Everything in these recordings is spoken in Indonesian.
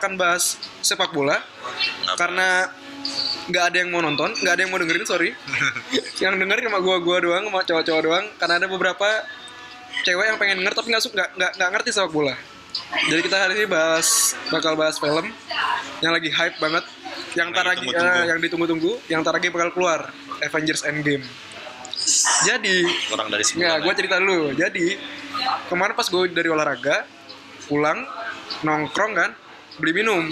akan bahas sepak bola karena nggak ada yang mau nonton, nggak ada yang mau dengerin, sorry. yang dengerin sama gua-gua doang, sama cowok-cowok doang. Karena ada beberapa cewek yang pengen denger tapi nggak suka, nggak nggak ngerti sepak bola. Jadi kita hari ini bahas bakal bahas film yang lagi hype banget, yang tar lagi eh, yang ditunggu-tunggu, yang tar lagi bakal keluar, Avengers Endgame. Jadi kurang dari sebulan Ya, gue cerita dulu. Jadi kemarin pas gue dari olahraga pulang nongkrong kan, beli minum.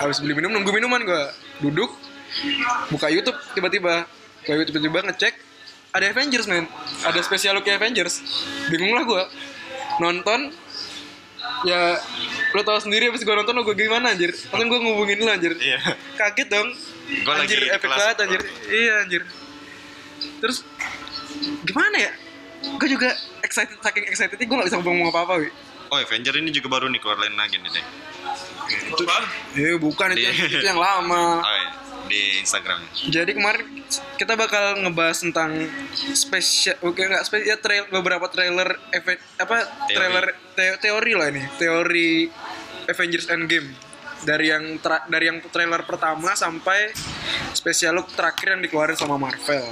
Habis beli minum nunggu minuman gue duduk buka YouTube tiba-tiba. Buka YouTube tiba-tiba ngecek ada Avengers men. Ada spesial look Avengers. Bingung lah gue nonton ya lo tau sendiri abis gue nonton lo gue gimana anjir? Langsung gue ngubungin lo anjir. Iya. kaget dong. Gua lagi anjir di efek banget anjir. iya anjir. Terus gimana ya? Gue juga excited saking excitednya gue gak bisa ngomong apa-apa wi. Oh, Avenger ini juga baru nih keluar lain lagi nih deh. Itu eh bukan itu, Di- itu yang lama Oh, iya. di Instagram. jadi kemarin kita bakal ngebahas tentang spesial oke nggak spesial ya, trail beberapa trailer efek apa Teori. trailer te- teori lah ini teori Avengers Endgame dari yang tra- dari yang trailer pertama sampai spesial look terakhir yang dikeluarin sama Marvel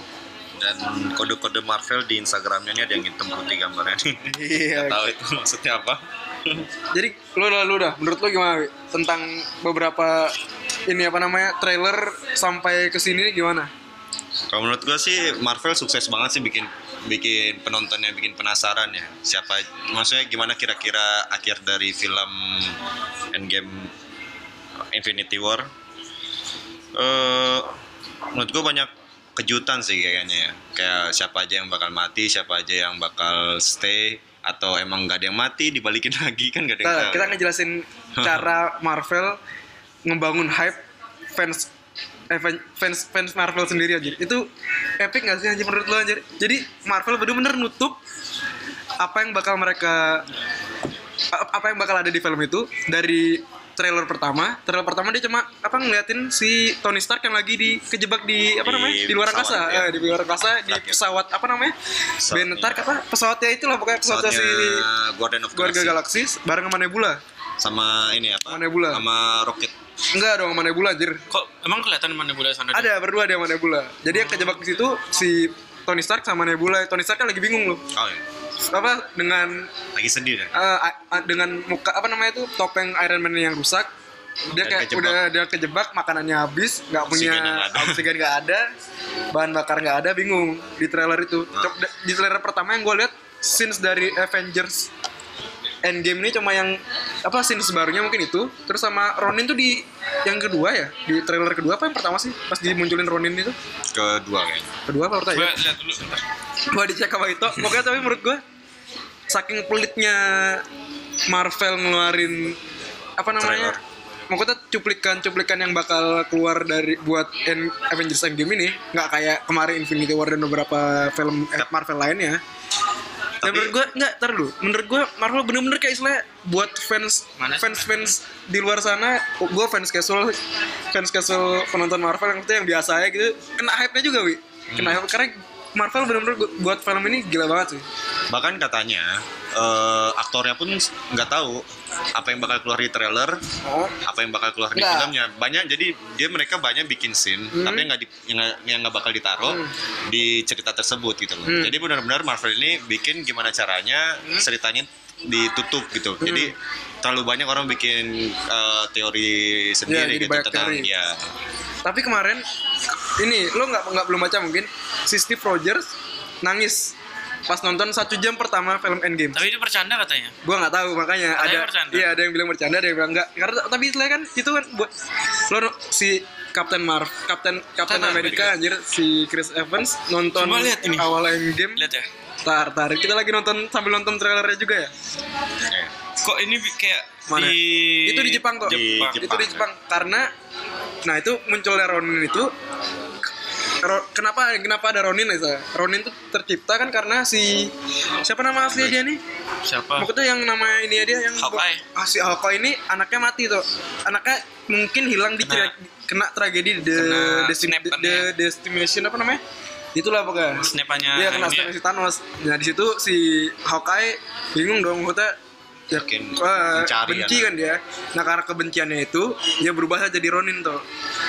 Dan kode-kode Marvel di Instagramnya ini ada yang hitam putih gambarnya nih. iya Tahu itu maksudnya apa? Jadi lu dah lu dah menurut lu gimana Wi? tentang beberapa ini apa namanya trailer sampai ke sini gimana Kalau menurut gua sih Marvel sukses banget sih bikin bikin penontonnya bikin penasaran ya. Siapa maksudnya gimana kira-kira akhir dari film Endgame Infinity War? Eh menurut gua banyak kejutan sih kayaknya ya. Kayak siapa aja yang bakal mati, siapa aja yang bakal stay atau emang nggak ada yang mati dibalikin lagi kan gak ada yang kita, tahu. kita ngejelasin cara Marvel ngebangun hype fans Aven- fans fans Marvel sendiri aja itu epic gak sih anjir menurut lo anjir jadi Marvel bener-bener nutup apa yang bakal mereka apa yang bakal ada di film itu dari trailer pertama trailer pertama dia cuma apa ngeliatin si Tony Stark yang lagi di kejebak di apa Di namanya di luar angkasa ya. Eh, di luar angkasa di pesawat apa namanya. Benetar apa pesawatnya itulah pokoknya pesawatnya Pesawatnya si Guardian of Guardian Galaxy. Galaxy bareng sama Nebula sama ini apa? Sama Nebula. Sama Rocket. Enggak dong sama Nebula anjir. Kok emang kelihatan mana bola sana? Ada berdua dia sama Nebula. Jadi yang kejebak di situ si Tony Stark sama Nebula. Tony Stark kan lagi bingung loh. Oh, iya. Apa dengan lagi sedih deh. eh, a- a- dengan muka apa namanya itu topeng Iron Man yang rusak. Dia kayak kejebak. udah dia kejebak makanannya habis, nggak punya Oksigen nggak ada. ada, bahan bakar nggak ada, bingung di trailer itu. Nah. Di trailer pertama yang gue lihat scenes dari Avengers Endgame ini cuma yang apa scenes barunya mungkin itu terus sama Ronin tuh di yang kedua ya di trailer kedua apa yang pertama sih pas dimunculin Ronin itu Kedua kayaknya. kedua apa pertama Gue ya lihat dulu bentar. gua dicek sama itu pokoknya tapi menurut gua saking pelitnya Marvel ngeluarin apa namanya. Maksudnya cuplikan-cuplikan yang bakal keluar dari buat End- Avengers Endgame ini nggak kayak kemarin Infinity War dan beberapa film eh, Marvel lainnya. Tapi- menurut gua nggak ntar dulu. Menurut gua Marvel bener-bener kayak istilah buat fans Mana fans fans di luar sana. Gua fans casual fans casual penonton Marvel yang yang biasa ya gitu. Kena hype-nya juga wi. Kena hype karena Marvel bener-bener buat film ini gila banget sih. Bahkan katanya eh, aktornya pun nggak tahu apa yang bakal keluar di trailer, Oh, apa yang bakal keluar di Nggak. filmnya. Banyak jadi dia mereka banyak bikin scene, Hmm. tapi yang nggak di- yang nggak bakal ditaruh di cerita tersebut gitu loh. Hmm. Jadi benar-benar Marvel ini bikin gimana caranya ceritanya ditutup gitu. Jadi terlalu banyak orang bikin eh, teori Hmm. sendiri jadi gitu tentang teori. ya Tapi kemarin ini lo nggak nggak belum baca mungkin si Steve Rogers nangis pas nonton satu jam pertama film Endgame. Tapi itu bercanda katanya. Gua nggak tahu makanya Ada ada bercanda? iya ada yang bilang bercanda ada yang bilang enggak karena tapi istilahnya kan itu kan buat lo si Captain Marvel Captain Captain Captain America anjir si Chris Evans nonton Coba lihat ini. awal Endgame Lihat ya. tar tar kita lagi nonton sambil nonton trailernya juga ya eh, Kok ini kayak Mana? di itu di Jepang kok Di itu Jepang, di Jepang karena nah itu munculnya Ronin itu kenapa kenapa ada Ronin ya Ronin itu tercipta kan karena si siapa nama asli dia nih Siapa? maksudnya yang nama ini dia yang Hawkeye. ah, si Hawkeye ini anaknya mati tuh anaknya mungkin hilang di Kena- tra- kena tragedi the Kena snap kan the ya. destination apa namanya itulah pokoknya Snapannya Iya kena ini ya. snap si Thanos. Nah di situ si Hawkeye bingung dong maksudnya ya, Mungkin mencari benci ya, kan dia nah karena kebenciannya itu dia berubah jadi Ronin tuh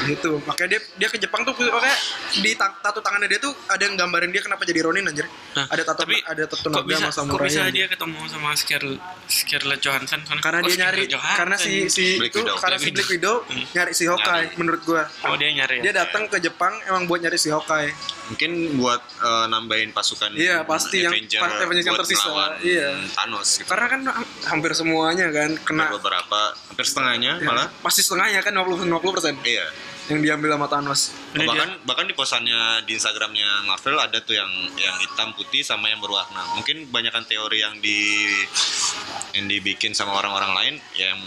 gitu makanya dia dia ke Jepang tuh pokoknya di ta- tato tangannya dia tuh ada yang gambarin dia kenapa jadi Ronin anjir Nah, ada tato tapi ada tato kok naga bisa, sama kok samurai bisa dia ketemu sama Scarlett Scarlett Johansson kan? karena Oh, dia nyari Johansson. karena si si Black itu Widow. karena Black si Black Widow Hmm. nyari si Hawkeye Nyari. menurut gua oh dia nyari ya? dia datang ke Jepang emang buat nyari si Hawkeye mungkin buat eh, nambahin pasukan Iya, pasti yang- Avenger pasti Avengers yang tersisa. Iya. Thanos gitu. karena kan ha- hampir semuanya kan kena Ada beberapa hampir setengahnya ya, malah pasti setengahnya kan 50 50 persen iya yang diambil sama Thanos dia. bahkan bahkan di posannya di Instagramnya Marvel ada tuh yang yang hitam putih sama yang berwarna mungkin banyakkan teori yang di yang dibikin sama orang-orang lain yang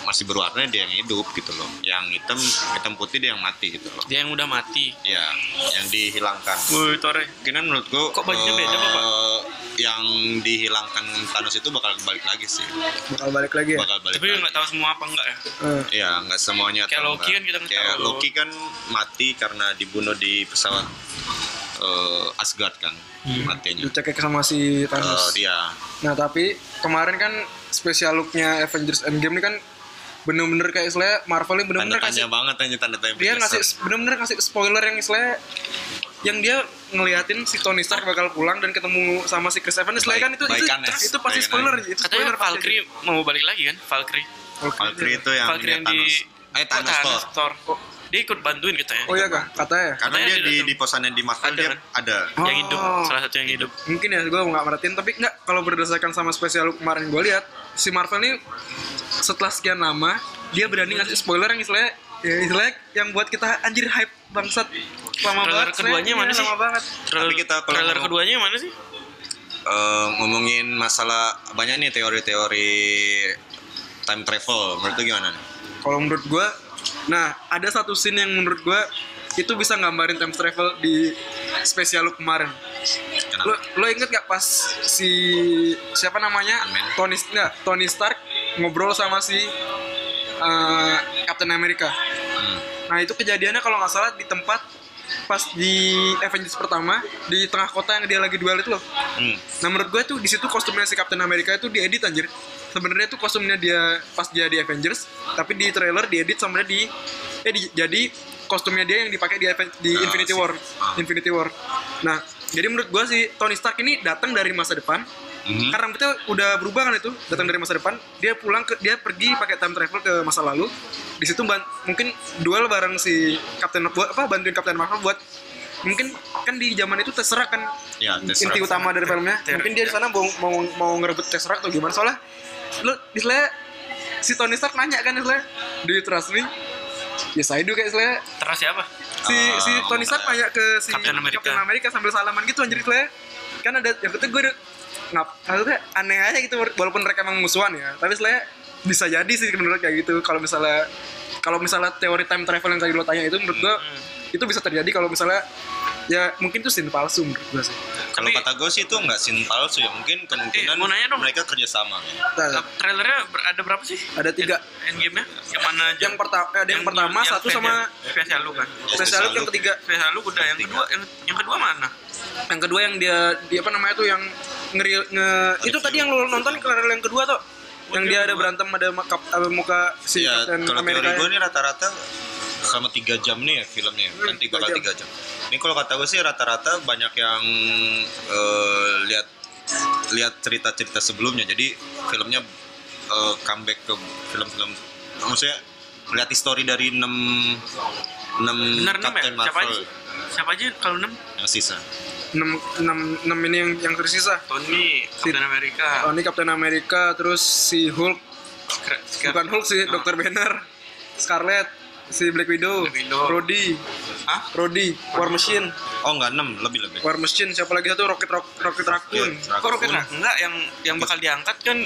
masih berwarna dia yang hidup gitu loh yang hitam hitam putih dia yang mati gitu loh Dia yang udah mati. ya yang dihilangkan Woi, Tore. kemungkinan menurut gua Kok bajunya beda, eh, Bapak? yang dihilangkan Thanos itu bakal balik lagi sih bakal balik lagi ya bakal balik Tapi nggak tahu semua apa enggak ya? Eh, Ya nggak semuanya Kayak tahu, Loki kan kita nggak Kayak tahu. Loki kan mati karena dibunuh di pesawat eh, Asgard kan matinya. dicekek sama si Thanos dia nah tapi kemarin kan spesial looknya Avengers Endgame ini kan bener-bener kayak istilahnya Marvel tanda bener-bener tanya kasih banget aja tanda tanya dia ngasih bener-bener ngasih spoiler yang istilahnya yang dia ngeliatin si Tony Stark bakal pulang dan ketemu sama si Chris Evans istilahnya kan itu itu, Baikan ya, itu pasti spoiler aja. itu Katanya spoiler pasti Valkyrie mau balik lagi kan? Valkyrie. aja. Valkyrie itu yang, Valkyrie yang dia di Thanos. Eh Thanos Thor. Dia ikut bantuin katanya. oh iya kah katanya Karena Katanya dia dia di di posannya di Marvel Ada dia kan? ada. Yang Oh. hidup, salah satu yang hidup. mungkin ya gue nggak merhatiin tapi nggak kalau berdasarkan sama spesial kemarin gue lihat si Marvel ini setelah sekian lama dia berani ngasih spoiler yang istilahnya ya istilahnya yang buat kita anjir hype bangsat lama Trailer banget keduanya mana sih? lama banget Trailer, Tapi kita kalau trailer ngomong- keduanya yang mana sih? Eh, ngomongin masalah banyak nih teori-teori time travel. Menurut gimana nih? kalau menurut gue nah ada satu scene yang menurut gue itu bisa gambarin time travel di spesial look kemarin lo Kenapa? lo inget gak pas si siapa namanya. Tony nggak Tony Stark ngobrol sama si eh, Captain America Hmm. Nah itu kejadiannya kalau nggak salah di tempat pas di Avengers pertama di tengah kota yang dia lagi duel itu loh. Hmm. Nah menurut gue tuh di situ kostumnya si Captain America itu diedit anjir. Sebenarnya tuh kostumnya dia pas dia di Avengers, tapi di trailer diedit sama dia di eh di- jadi kostumnya dia yang dipakai di di Ah, Infinity War. ah. Infinity War. Nah, jadi menurut gue si Tony Stark ini datang dari masa depan. Mhm. Karena rambutnya udah berubah kan itu, datang dari masa depan. Dia pulang ke dia pergi pakai time travel ke masa lalu. Di situ ban- mungkin duel bareng si Captain buat apa bantuin Captain Marvel buat mungkin kan di zaman itu Tesseract kan Ya, Tesseract. inti utama dari filmnya. Mungkin dia di sana mau mau, mau ngerebut Tesseract atau gimana soalnya lu istilahnya si Tony Stark nanya kan istilahnya do you trust me? Yes I do kayak istilahnya Terus siapa? si Ah, si Tony Stark nanya ke si Captain America. Captain America sambil salaman gitu anjir istilahnya kan ada yang ketiga gue udah- ngap maksudnya aneh aja gitu walaupun mereka emang musuhan ya tapi istilahnya bisa jadi sih menurut kayak gitu kalau misalnya kalau misalnya teori time travel yang tadi lo tanya itu menurut gue Hmm. itu bisa terjadi kalau misalnya ya mungkin itu scene palsu menurut gue sih Kalau kata gue sih itu nggak scene palsu ya, mungkin kemungkinan Eh, mau nanya dong. mereka kerjasama. Nah, Trailernya ada berapa sih? ada tiga Endgame-nya? Yang mana aja? yang pertama ada yang, pertama yang satu sama spesial lu kan. spesial yang look. ketiga Spesial lu udah yang kedua yang, yang kedua mana? yang kedua yang dia dia apa namanya tuh yang ngeri nge itu tadi yang lo nonton trailer yang kedua tuh yang yang dia ada berantem ada ada muka si ya, Captain kalau teori gue nih rata-rata sama tiga jam nih ya filmnya kan tiga tiga kali jam. tiga jam. Ini kalau kata gue sih rata-rata banyak yang eh, lihat lihat cerita-cerita sebelumnya. Jadi filmnya eh, comeback ke film-film maksudnya melihat histori dari 6 enam Benar enam ya? Captain Siapa aja? Marvel Siapa aja kalau enam? yang sisa. enam enam enam ini yang yang tersisa Tony, Captain America. ini Captain America terus si Hulk bukan Hulk sih Oh. Dr. Banner Scarlet si Black Widow, Black Widow. Rhodey Hah? Rhodey War Machine Oh enggak 6, lebih lebih. War Machine siapa lagi satu Rocket Rock, Rocket Raccoon Rocket Kok Rocket Raccoon. Enggak, yang yang bakal diangkat kan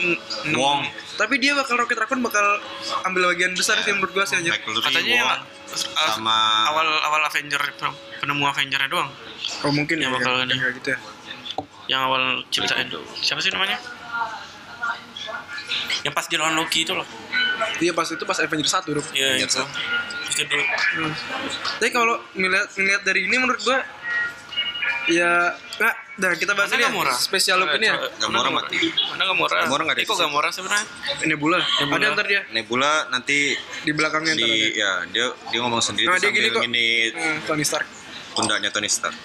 enam. Wong. tapi dia bakal Rocket Raccoon bakal ambil bagian besar sih menurut gua sih McLeary, Katanya yang Wong, uh, sama awal awal Avenger penemu Avengernya doang. oh mungkin Yang ya, bakal ya, gitu ya Yang awal ciptain. Siapa sih namanya? Yang pas dia lawan Loki itu loh. Iya pas itu pas Avengers 1 dong. Iya, Avengers itu. Itu dulu. Hmm. Tapi kalau ngeliat, ngeliat dari ini menurut gua ya nggak Nah, kita bahas ini ya, Gamora? spesial look ini ya. Gamora mati. Mana Gamora? Gamora nggak ada Eh, kok di sini. Gamora sebenarnya? Nebula. Nebula. Ada ntar dia Nebula nanti di belakangnya ntar di ada. ya dia dia ngomong sendiri Nah, dia sambil gini kok. gini Eh, Tony Stark. pundaknya Tony Stark.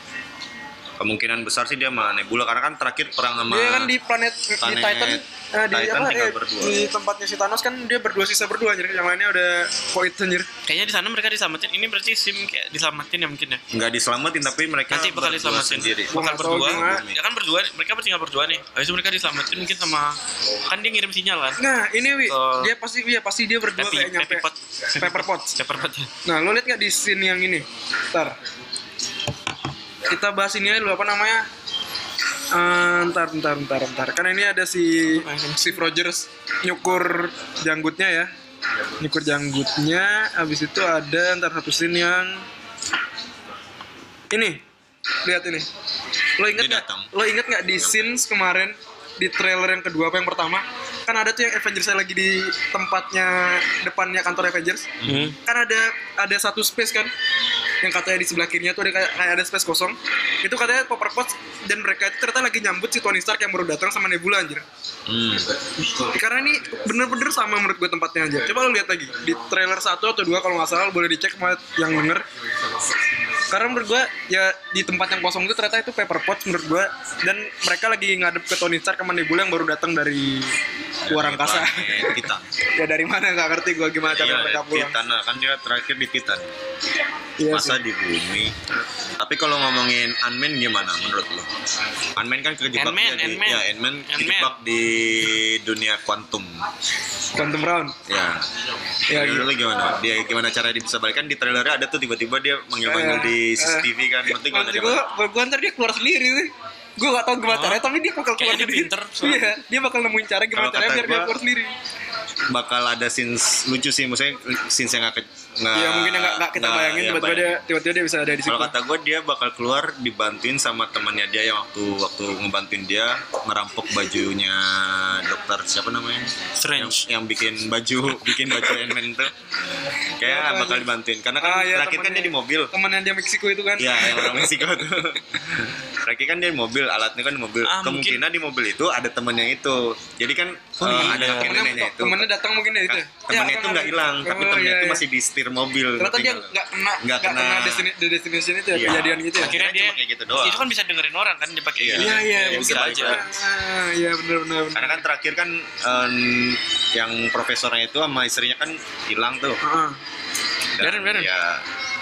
Kemungkinan besar sih dia sama Nebula karena kan terakhir perang sama Dia kan di planet, di planet Titan, eh, di Titan apa eh, berdua. di tempatnya si Thanos kan dia berdua sisa berdua anjir. Yang lainnya udah void anjir. Kayaknya di sana mereka diselamatin. Ini berarti sim kayak diselamatin ya mungkin ya. nggak diselamatin tapi mereka Nanti bakal diselamatin sendiri. Bakal berdua. Ya kan berdua. Mereka tinggal berdua nih. Habis itu mereka diselamatin mungkin sama kan dia ngirim sinyal kan. Nah, ini wi, Oh. dia pasti dia pasti dia berdua kayak nyampe Pepi Pot. Pepper Pot. Pot. Nah, lo lihat nggak di scene yang ini? Ntar. Kita bahas ini aja dulu apa namanya? Eh, ntar, ntar, ntar, ntar. Karena ini ada si Steve Rogers nyukur janggutnya ya. Nyukur janggutnya. Habis itu ada ntar satu scene yang ini. Lihat ini. Lo inget nggak? Lo inget nggak di scenes kemarin di trailer yang kedua apa yang pertama? Kan ada tuh yang Avengers lagi di tempatnya depannya kantor Avengers Hmm. kan ada ada satu space kan yang katanya di sebelah kirinya tuh ada kayak, kayak ada space kosong. Itu katanya Popper Potts dan mereka itu ternyata lagi nyambut si Tony Stark yang baru datang sama Nebula anjir. Hmm. karena ini bener-bener sama menurut gue tempatnya anjir. Coba lu lihat lagi di trailer satu atau dua kalau nggak salah boleh dicek sama yang denger. Karena menurut gue ya di tempat yang kosong itu ternyata itu Pepper Potts menurut gue. Dan mereka lagi ngadep ke Tony Stark sama Nebula yang baru datang dari luar angkasa planet Titan. ya dari mana nggak ngerti gue gimana cara Iya, mereka pulang Titan nah, kan dia terakhir di Titan. Iya Masa sih. di bumi. Tapi kalau ngomongin Ant-Man gimana menurut lo? Ant-Man kan kejebak Ant-Man, dia di Ant-Man. ya Ant-Man. kejebak di dunia kuantum. Quantum Round Ya. Ya, Ya, gitu. dulu gimana? Dia gimana cara dia bisa balik kan di trailernya ada tuh tiba-tiba dia manggil-manggil di Eh, CCTV kan. Nanti gimana dia gue, gue ntar dia keluar sendiri. Gue gak tau gimana Oh. caranya, tapi dia bakal keluar sendiri. pinter. Iya, dia bakal nemuin cara gimana caranya biar dia keluar sendiri. Bakal ada scenes lucu sih maksudnya scenes yang gak, nggak Iya, mungkin yang gak, gak kita nggak- bayangin, ya, tiba-tiba dia, bayangin. tiba-tiba dia bisa ada di situ. Kalau kata gue dia bakal keluar dibantuin sama temannya dia yang waktu waktu ngebantuin dia merampok bajunya dokter siapa namanya? Strange. Yang, yang bikin baju bikin baju Ant-Man itu kayak Apa bakal aja? dibantuin karena kan Ah, iya, terakhir kan temannya- dia di mobil. Temannya dia Meksiko itu kan. Ya, yang orang Meksiko tuh. Terakhir kan dia di mobil, alatnya kan di mobil. Ah, Kemungkinan di mobil itu ada temennya itu. Jadi kan Oh, eh, iya. ada kakek Temennya, neneknya itu. temennya datang mungkin ya itu. Kan, temennya Ya, itu nggak hilang, tapi Oh, temennya iya, itu iya. masih di setir mobil. Ternyata dia tinggal. nggak kena, Nggak kena, kena. destin- the destination itu ya, Iya. kejadian gitu ya. Akhirnya dia cuma kayak gitu doang. Itu kan bisa dengerin orang kan dipakai Iya. gitu. Iya, iya, mungkin bisa aja. Ah, iya benar benar. Karena kan terakhir kan yang profesornya itu sama istrinya kan hilang tuh. Biarin, biarin. Ya,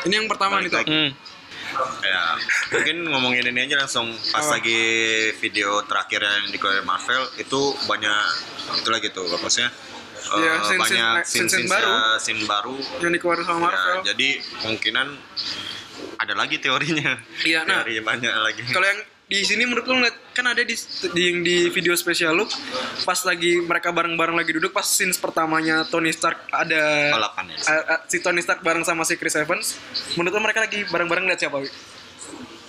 ini yang pertama nih tuh. Hmm. ya mungkin ngomongin ini aja langsung pas Apa? lagi video terakhir yang dikeluarin Marvel itu banyak itu lagi tuh maksudnya eh, Iya, scene-scene- banyak eh, scene-scene scene-scene baru. ya, scene baru Yang dikeluarin sama Marvel. Ya, jadi kemungkinan ada lagi teorinya Iya, nah. teori banyak lagi Kalau yang di sini menurut lu ngeliat kan ada di, di yang di video spesial lu pas lagi mereka bareng-bareng lagi duduk pas scenes pertamanya Tony Stark ada Balapan ya? a- a- si Tony Stark bareng sama si Chris Evans menurut lu mereka lagi bareng-bareng lihat siapa?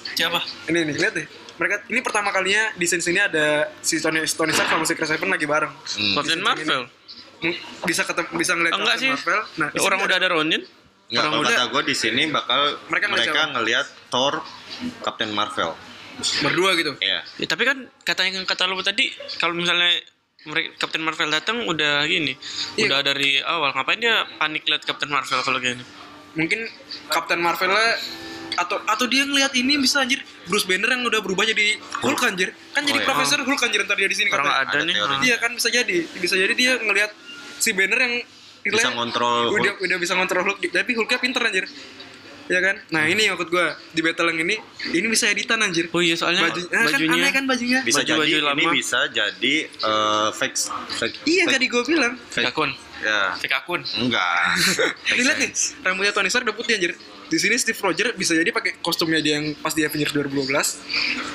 Siapa? ini nih lihat deh mereka ini pertama kalinya di scenes ini ada si Tony, Tony Stark sama si Chris Evans lagi bareng Hmm. Captain Marvel. Bisa ketemu bisa ngeliat Enggak Captain sih. Marvel nah Orang udah ada Ronin. Nggak, Orang kalau udah kata gue di sini bakal Mereka mereka, ngelihat Thor Captain Marvel berdua gitu Iya Ya, tapi kan katanya yang kata lu tadi kalau misalnya mereka Captain Marvel datang udah gini, Iya. udah dari awal. Ngapain dia panik lihat Captain Marvel kalau gini? mungkin Captain Marvel atau atau dia ngelihat ini bisa anjir Bruce Banner yang udah berubah jadi Hulk anjir kan jadi Oh, iya. Profesor Hulk anjir ntar dia di sini katanya ada, Ada nih. iya kan bisa jadi bisa jadi dia ngelihat si Banner yang bisa ngontrol udah Hulk. udah bisa ngontrol Hulk. Tapi Hulknya pinter anjir. Ya kan? Nah ini maksud gua di battle yang ini ini bisa editan anjir. Oh iya soalnya Baju, nah, kan bajunya aneh kan bajunya? Bisa Baju-baju jadi ini lama. bisa jadi eh, fake fake iya fake- tadi gua bilang. Fake. Akun, ya. Fake akun. enggak. Dilihat nih, rambutnya Tony Stark udah putih anjir. Di sini Steve Rogers bisa jadi pakai kostumnya dia yang pas di Avengers 2012.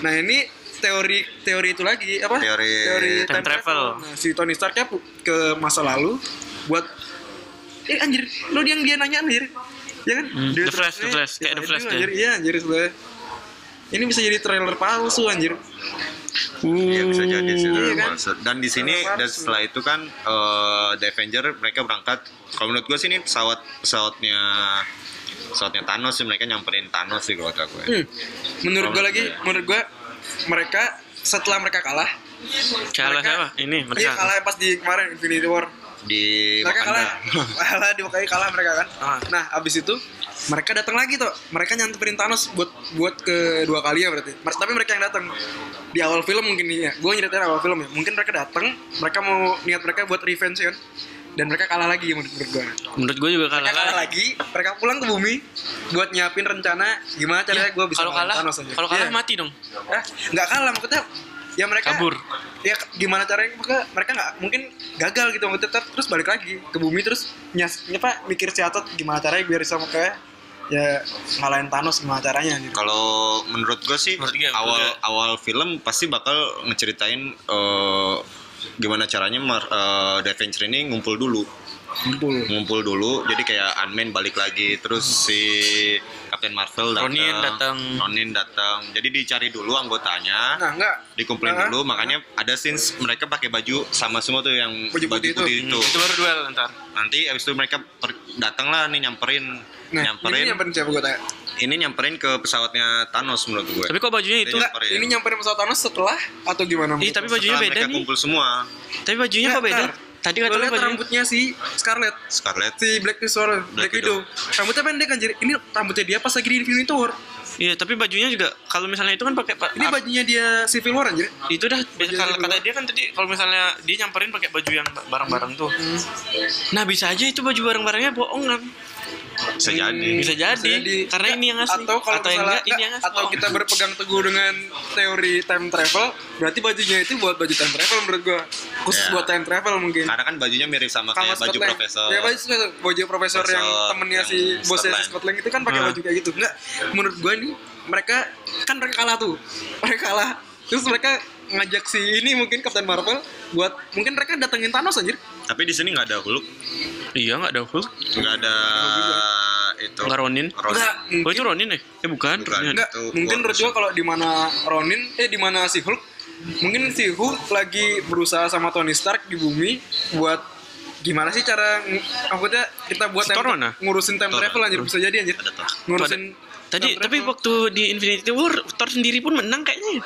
Nah, ini teori teori itu lagi apa? Teori time travel. Nah, si Tony Starknya ke masa lalu buat eh anjir, lo yang dia nanya anjir. Ya kan? Hmm, Dia The Flash, terus, The Flash, eh, kayak The itu Flash anjir. Iya, anjir sebenarnya. Ini bisa jadi trailer palsu anjir. Iya bisa jadi sih Iya kan? Dan di sini dan setelah itu kan eh, The Avenger mereka berangkat. Kalau menurut gue sih ini pesawat pesawatnya pesawatnya Thanos sih mereka nyamperin Thanos sih kalau kata gue. Hmm. Menurut gue lagi, ya. menurut gue mereka setelah mereka kalah Kalah Mereka- siapa? Ini iya mereka. kalah pas di kemarin Infinity War. Di mereka kalah Wakanda. kalah. Di Wakanda kalah mereka kan? Ah. nah abis itu mereka datang lagi tuh mereka nyamperin Thanos buat buat kedua kali ya berarti. Mer- tapi mereka yang datang. Di awal film mungkin nih ya gue nyeritain awal film ya. Mungkin mereka datang mereka mau niat mereka buat revenge kan dan mereka kalah lagi menurut menurut gue Menurut gue juga kalah. mereka kalah lagi mereka pulang ke bumi buat nyiapin rencana gimana caranya gue bisa Kalau ngalahin kalah, Thanos aja. kalau kalah Iya. mati dong. Eh, nggak kalah maksudnya ya mereka Kabur. ya gimana caranya mereka mereka nggak mungkin gagal gitu maksudnya tetap terus balik lagi ke bumi terus nyas apa mikir si Atot gimana caranya biar bisa kayak ya ngalahin Thanos gimana caranya gitu. Kalau menurut gue sih Menurut gue, menurut awal gue. awal film pasti bakal ngeceritain eh, gimana caranya Mar, eh, Avenger ini ngumpul dulu, Ngumpul. ngumpul dulu. Jadi kayak Ant-Man balik lagi, terus si Captain Marvel datang, Ronin datang. Ronin datang. Jadi dicari dulu anggotanya. Nah, enggak. dikumpulin Nah, dulu makanya ada scenes mereka pakai baju sama semua tuh yang Baju baju, putih putih, itu. itu, Itu baru duel ntar. nanti abis itu mereka datang lah nih nyamperin Nah, nyamperin ini nyamperin siapa gue tanya? Ini nyamperin ke pesawatnya Thanos menurut gue Tapi kok bajunya itu? Iya. Enggak, ini nyamperin pesawat Thanos setelah atau gimana? Ih, tapi bajunya Setelah beda mereka nih. kumpul semua Tapi bajunya Nggak, kok beda? ntar. Tadi kata lu bajunya. rambutnya si Scarlet Scarlet si Black Widow, Black, Black Widow. Rambutnya pendek anjir. Ini rambutnya dia pas lagi di Infinity War. Iya, tapi bajunya juga kalau misalnya itu kan pakai pa- Ini bajunya dia Civil War anjir. itu dah kalau kata dia kan tadi kalau misalnya dia nyamperin pakai baju yang bareng-bareng tuh. Nah, bisa aja itu baju bareng-barengnya bohong kan. Bisa jadi Bisa jadi, karena ini yang asli. Atau kalau Atau yang enggak, ini yang asli. atau kita berpegang teguh dengan teori time travel, berarti bajunya itu buat baju time travel menurut gua. Khusus Ya. buat time travel mungkin. karena kan bajunya mirip sama kayak baju profesor Ya baju baju profesor yang Profesor temennya yang si bosnya Scott si Lang itu kan pakai Hmm. baju kayak gitu. Enggak, menurut gua nih mereka kan mereka kalah tuh. Mereka kalah. Terus mereka ngajak si ini mungkin Captain Marvel buat mungkin mereka datengin Thanos anjir. tapi di sini nggak ada Hulk Iya, enggak ada Hulk. nggak ada itu Enggak Ronin. Ronin. Enggak, Oh, itu Ronin ya? Eh, bukan. Bukan. Ronin. Enggak, mungkin menurut gua kalau di mana Ronin eh di mana si Hulk mungkin si Hulk lagi berusaha sama Tony Stark di bumi buat gimana sih cara maksudnya kita buat time- mana? ngurusin time travel anjir bisa jadi anjir. Ada. Ngurusin Tadi tapi waktu di Infinity War Thor sendiri pun menang kayaknya. ya.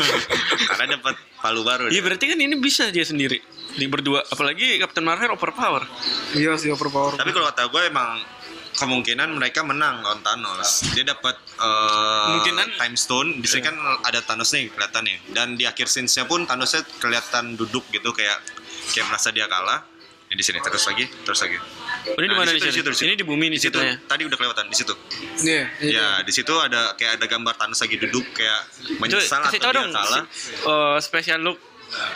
karena dapat palu baru Iya berarti kan ini bisa dia sendiri di berdua apalagi Captain Marvel overpower. iya sih overpower. tapi kalau kata gue emang kemungkinan mereka menang lawan Thanos. Dia dapat eh, Kemungkinan- time stone. Di sini kan ada Thanos nih kelihatan nih. Dan di akhir scenes-nya pun Thanosnya kelihatan duduk gitu kayak kayak merasa dia kalah. Ya, di sini terus lagi, terus lagi. Oh, ini di Nah, mana di situ, situ, situ. Ini di bumi di situ. ya. Tadi udah kelewatan di situ. Iya, iya. Ya, di situ ada kayak ada gambar Thanos lagi duduk kayak menyesal atau tau dia dong. kalah. eh, special look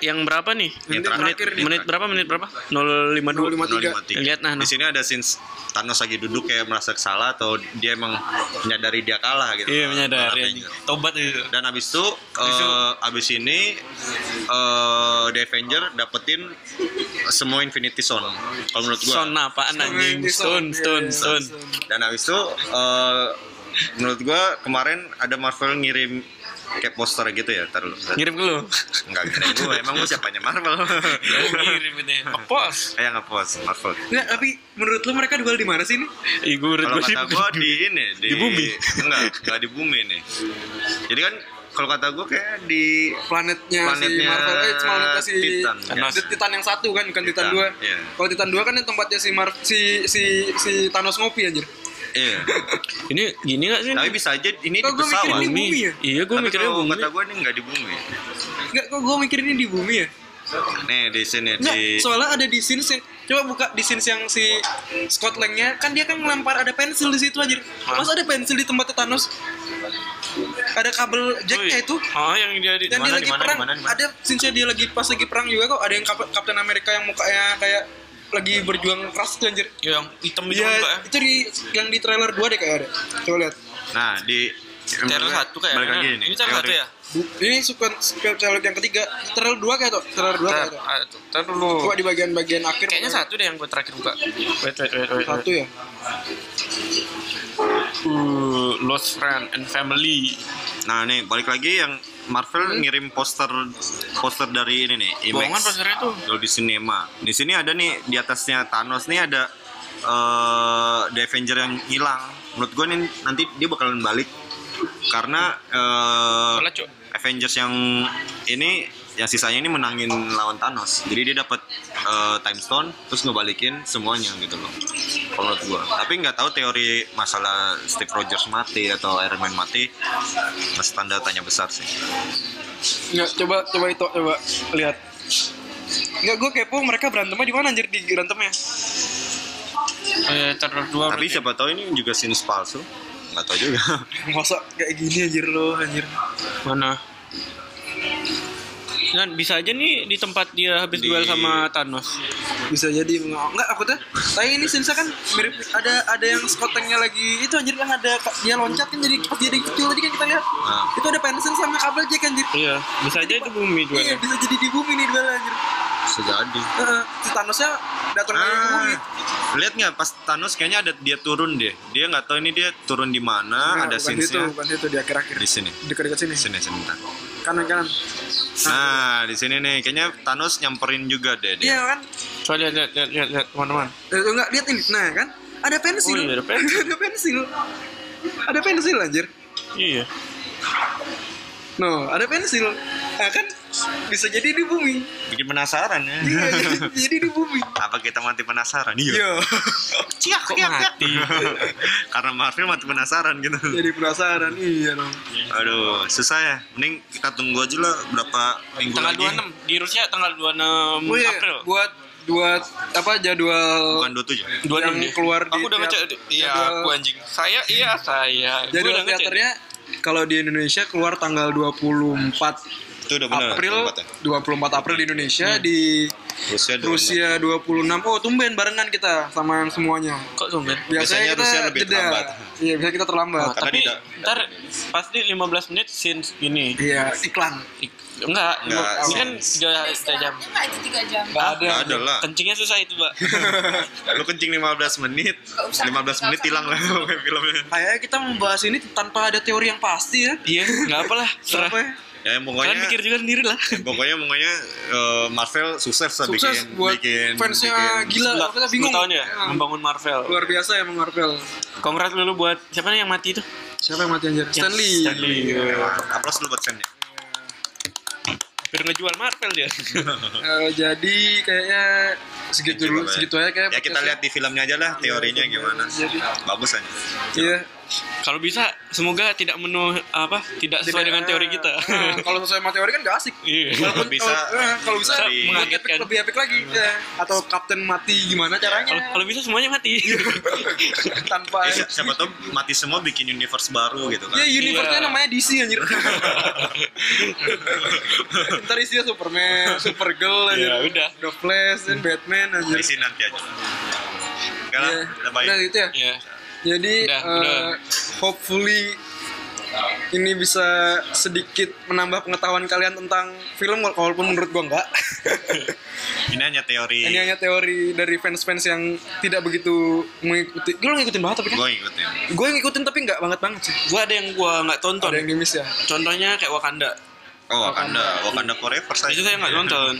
yang berapa nih? Yang Menit terakhir, terakhir nih. Menit berapa? Menit berapa? 052. 053. Lihat, nah, nah. Di sini ada scenes Thanos lagi duduk kayak merasa salah atau dia emang menyadari dia kalah gitu. Iya menyadari. Avenger. Tobat itu. Dan abis itu, eh, abis ini eh The Avenger dapetin semua Infinity Stone. Kalau menurut gua. Son apaan anjing? Stone, Stone, stone, iya, stone. iya, Dan abis itu, eh, menurut gua kemarin ada Marvel ngirim kayak poster gitu ya, taruh. Ngirim ke lu. Enggak ngirim gua, emang gua siapanya Marvel. Ngirim ini. Ngepos. Kayak nge-post Marvel. Nggak, tapi menurut lu mereka duel di mana sih ini? Ih, gue menurut Kalau gue sih kata gua di ini, di, Di bumi. Enggak, enggak di bumi nih. Jadi kan kalau kata gua kayak di Planetnya, Planetnya si Marvel, eh planetnya si Titan. Di- Titan yang satu kan, bukan Titan, Titan, 2 iya. Kalau Titan 2 kan yang tempatnya si Mar si si si Thanos ngopi anjir. Iya. ini gini gak sih? Tapi bisa aja ini Kok di gua mikir pesawat. ini bumi ya? Iya, gue mikirnya bumi. kata gua ini enggak di bumi. Enggak, kok gue mikirin ini di bumi ya? Nih di sini Enggak, di soalnya ada di scenes yang coba buka di scenes yang si Scott Lang-nya kan dia kan ngelempar ada pensil di situ aja. Mas ada pensil di tempat Thanos? Ada kabel jacknya itu. Oh, yang dia di Dan dia Mana, lagi di mana, perang. Ada scenes dia lagi pas lagi perang juga kok. Ada yang Kap- Captain America yang mukanya kayak lagi berjuang keras tuh anjir. yang hitam itu Iya, enggak ya? itu di yang di trailer 2 deh kayak ada. Coba lihat. Nah, di Trailer satu kayak. Balik lagi nih. Ini trailer satu ya? Ini suka trailer yang ketiga. Trailer 2 kayak tuh. Trailer 2 kayak tuh. Ntar dulu. Coba di bagian-bagian akhir. Kayaknya satu deh yang gue terakhir buka. Wait, wait, wait, wait. Satu ya. Uh, Lost Friend and Family. Nah, nih balik lagi yang Marvel ngirim poster poster dari ini nih, Bohongan IMAX. posternya tuh. Kalau di Cinema. Di sini ada nih di atasnya Thanos nih ada eh The Avenger yang hilang. Menurut gue nih nanti dia bakalan balik karena eh Cuk. Avengers yang ini yang sisanya ini menangin lawan Thanos. Jadi dia dapat eh, time stone terus ngebalikin semuanya gitu loh. Kalau menurut gua. Tapi nggak tahu teori masalah Steve Rogers mati atau Iron Man mati masih tanda tanya besar sih. Nggak, coba coba itu coba lihat. Nggak, gue kepo mereka berantemnya di mana anjir di berantemnya. Eh, dua Tapi berarti. siapa tahu ini juga scenes palsu. Nggak tahu juga. Masa kayak gini anjir lo anjir. mana? Dan bisa aja nih di tempat dia habis Di- duel sama Thanos. Bisa jadi enggak aku tuh. Tapi ini Sinsa kan mirip ada ada yang skotengnya lagi itu anjir kan ada dia loncat kan jadi pas dia kecil tadi kan kita lihat. Nah. Itu ada pensil sama kabel jack anjir. Iya, bisa aja itu bumi Iya, duelnya. bisa jadi di bumi nih duel anjir. Sejadi. Heeh, si Thanosnya datang lagi ke bumi. Ah, lihat nggak pas Thanos kayaknya ada dia turun deh. Dia nggak tahu ini dia turun di mana. Nah, ada bukan itu, bukan itu di akhir-akhir. di sini. Dekat-dekat sini. Sini sebentar. Kanan kanan. Nah, di sini nih kayaknya Thanos nyamperin juga deh dia. Iya kan? Coba lihat lihat lihat lihat, lihat teman-teman. Eh, enggak lihat ini. Nah, kan? Ada pensil. Oh, iya, ada pensil. ada pensil. Ada pensil anjir. Iya. No, ada pensil. Nah, kan bisa jadi di bumi. Bikin penasaran ya. Iya, jadi, jadi di bumi. Apa kita mati penasaran? Iya. Ciak kok mati. Karena Marvel mati penasaran gitu. jadi penasaran. Iya dong. Aduh, susah ya. Mending kita tunggu aja lah berapa minggu tanggal lagi. 26 di Rusia tanggal 26 Oh iya, April. buat buat apa jadwal Bukan 27. 26 yang deh. keluar di Aku udah tiap- ngecek. Iya, aku anjing. Saya iya saya. Jadwal udah teaternya kalau di Indonesia keluar tanggal 24 Itu udah benar. April 24 ya? 24 April di Indonesia di Rusia 26. Rusia 26 oh tumben barengan kita sama yang semuanya Kok tumben? biasanya, Biasanya kita Rusia lebih jeda. terlambat. iya biasanya kita terlambat Oh, Karena tapi tidak- ntar pasti 15 menit since ini. iya iklan Ik- Enggak, Enggak, ini kan since- 3, jam. Enggak itu 3 jam. nggak ada Nggak ada lah. Kencingnya susah itu, Mbak. Lu kencing 15 menit, usah. 15 menit hilang lah filmnya. kayaknya kita membahas ini tanpa ada teori yang pasti ya Iya, enggak apalah, serah. Ya? Ya Kalian pokoknya pikir juga sendiri lah. pokoknya pokoknya eh, Marvel sukses lah sukses bikin buat bikin fansnya bikin- gila Sebelah- kita bingung 10 tahun ya, Ah, membangun Marvel. luar biasa emang Marvel Kongrat dulu buat siapa nih yang mati itu? siapa yang mati anjir Yang Stanley Stanley. Aplaus dulu buat ya. Hampir ngejual Marvel dia. Eh, jadi kayaknya segitu dulu ya. segitu aja kayak Ya kita lihat di filmnya aja lah teorinya gimana. Jadi- Bagus aja. iya Kalau bisa semoga tidak menu apa tidak sesuai dengan teori kita. Ah, kalau sesuai sama teori kan gak asik Iya. Walaupun Bisa- kalau, eh, bisa lebih- lebih mengagetkan. epic, lebih epic lagi ya. atau kapten mati gimana caranya Kalau kalau bisa semuanya mati. tanpa Eh, si- siapa tahu mati semua bikin universe baru gitu kan. ya universe-nya Iya. namanya DC anjir ntar isinya Superman Supergirl anjir Ya, udah. The Flash dan Batman anjir Di sini nanti aja. Iya. udah baik. udah gitu ya Iya. Jadi Udah, eh, udah. hopefully ini bisa sedikit menambah pengetahuan kalian tentang film walaupun menurut gua enggak Ini hanya teori. ini hanya teori dari fans-fans yang tidak begitu mengikuti gue ngikutin banget tapi kan Gue ngikutin. gue ngikutin tapi nggak banget banget sih Gua ada yang gua nggak tonton. ada yang di miss ya Contohnya kayak Wakanda. Oh Wakanda, Wakanda Forever saya. Itu saya nggak nonton.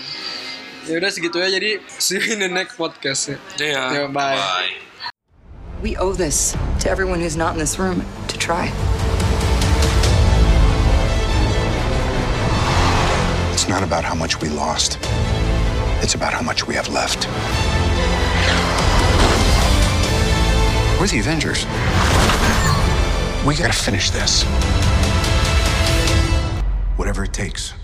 ya udah segitu ya jadi see you in the next podcast ya, Iya. ya bye. Bye. We owe this to everyone who's not in this room to try. It's not about how much we lost. It's about how much we have left. We're the Avengers. We gotta finish this. Whatever it takes.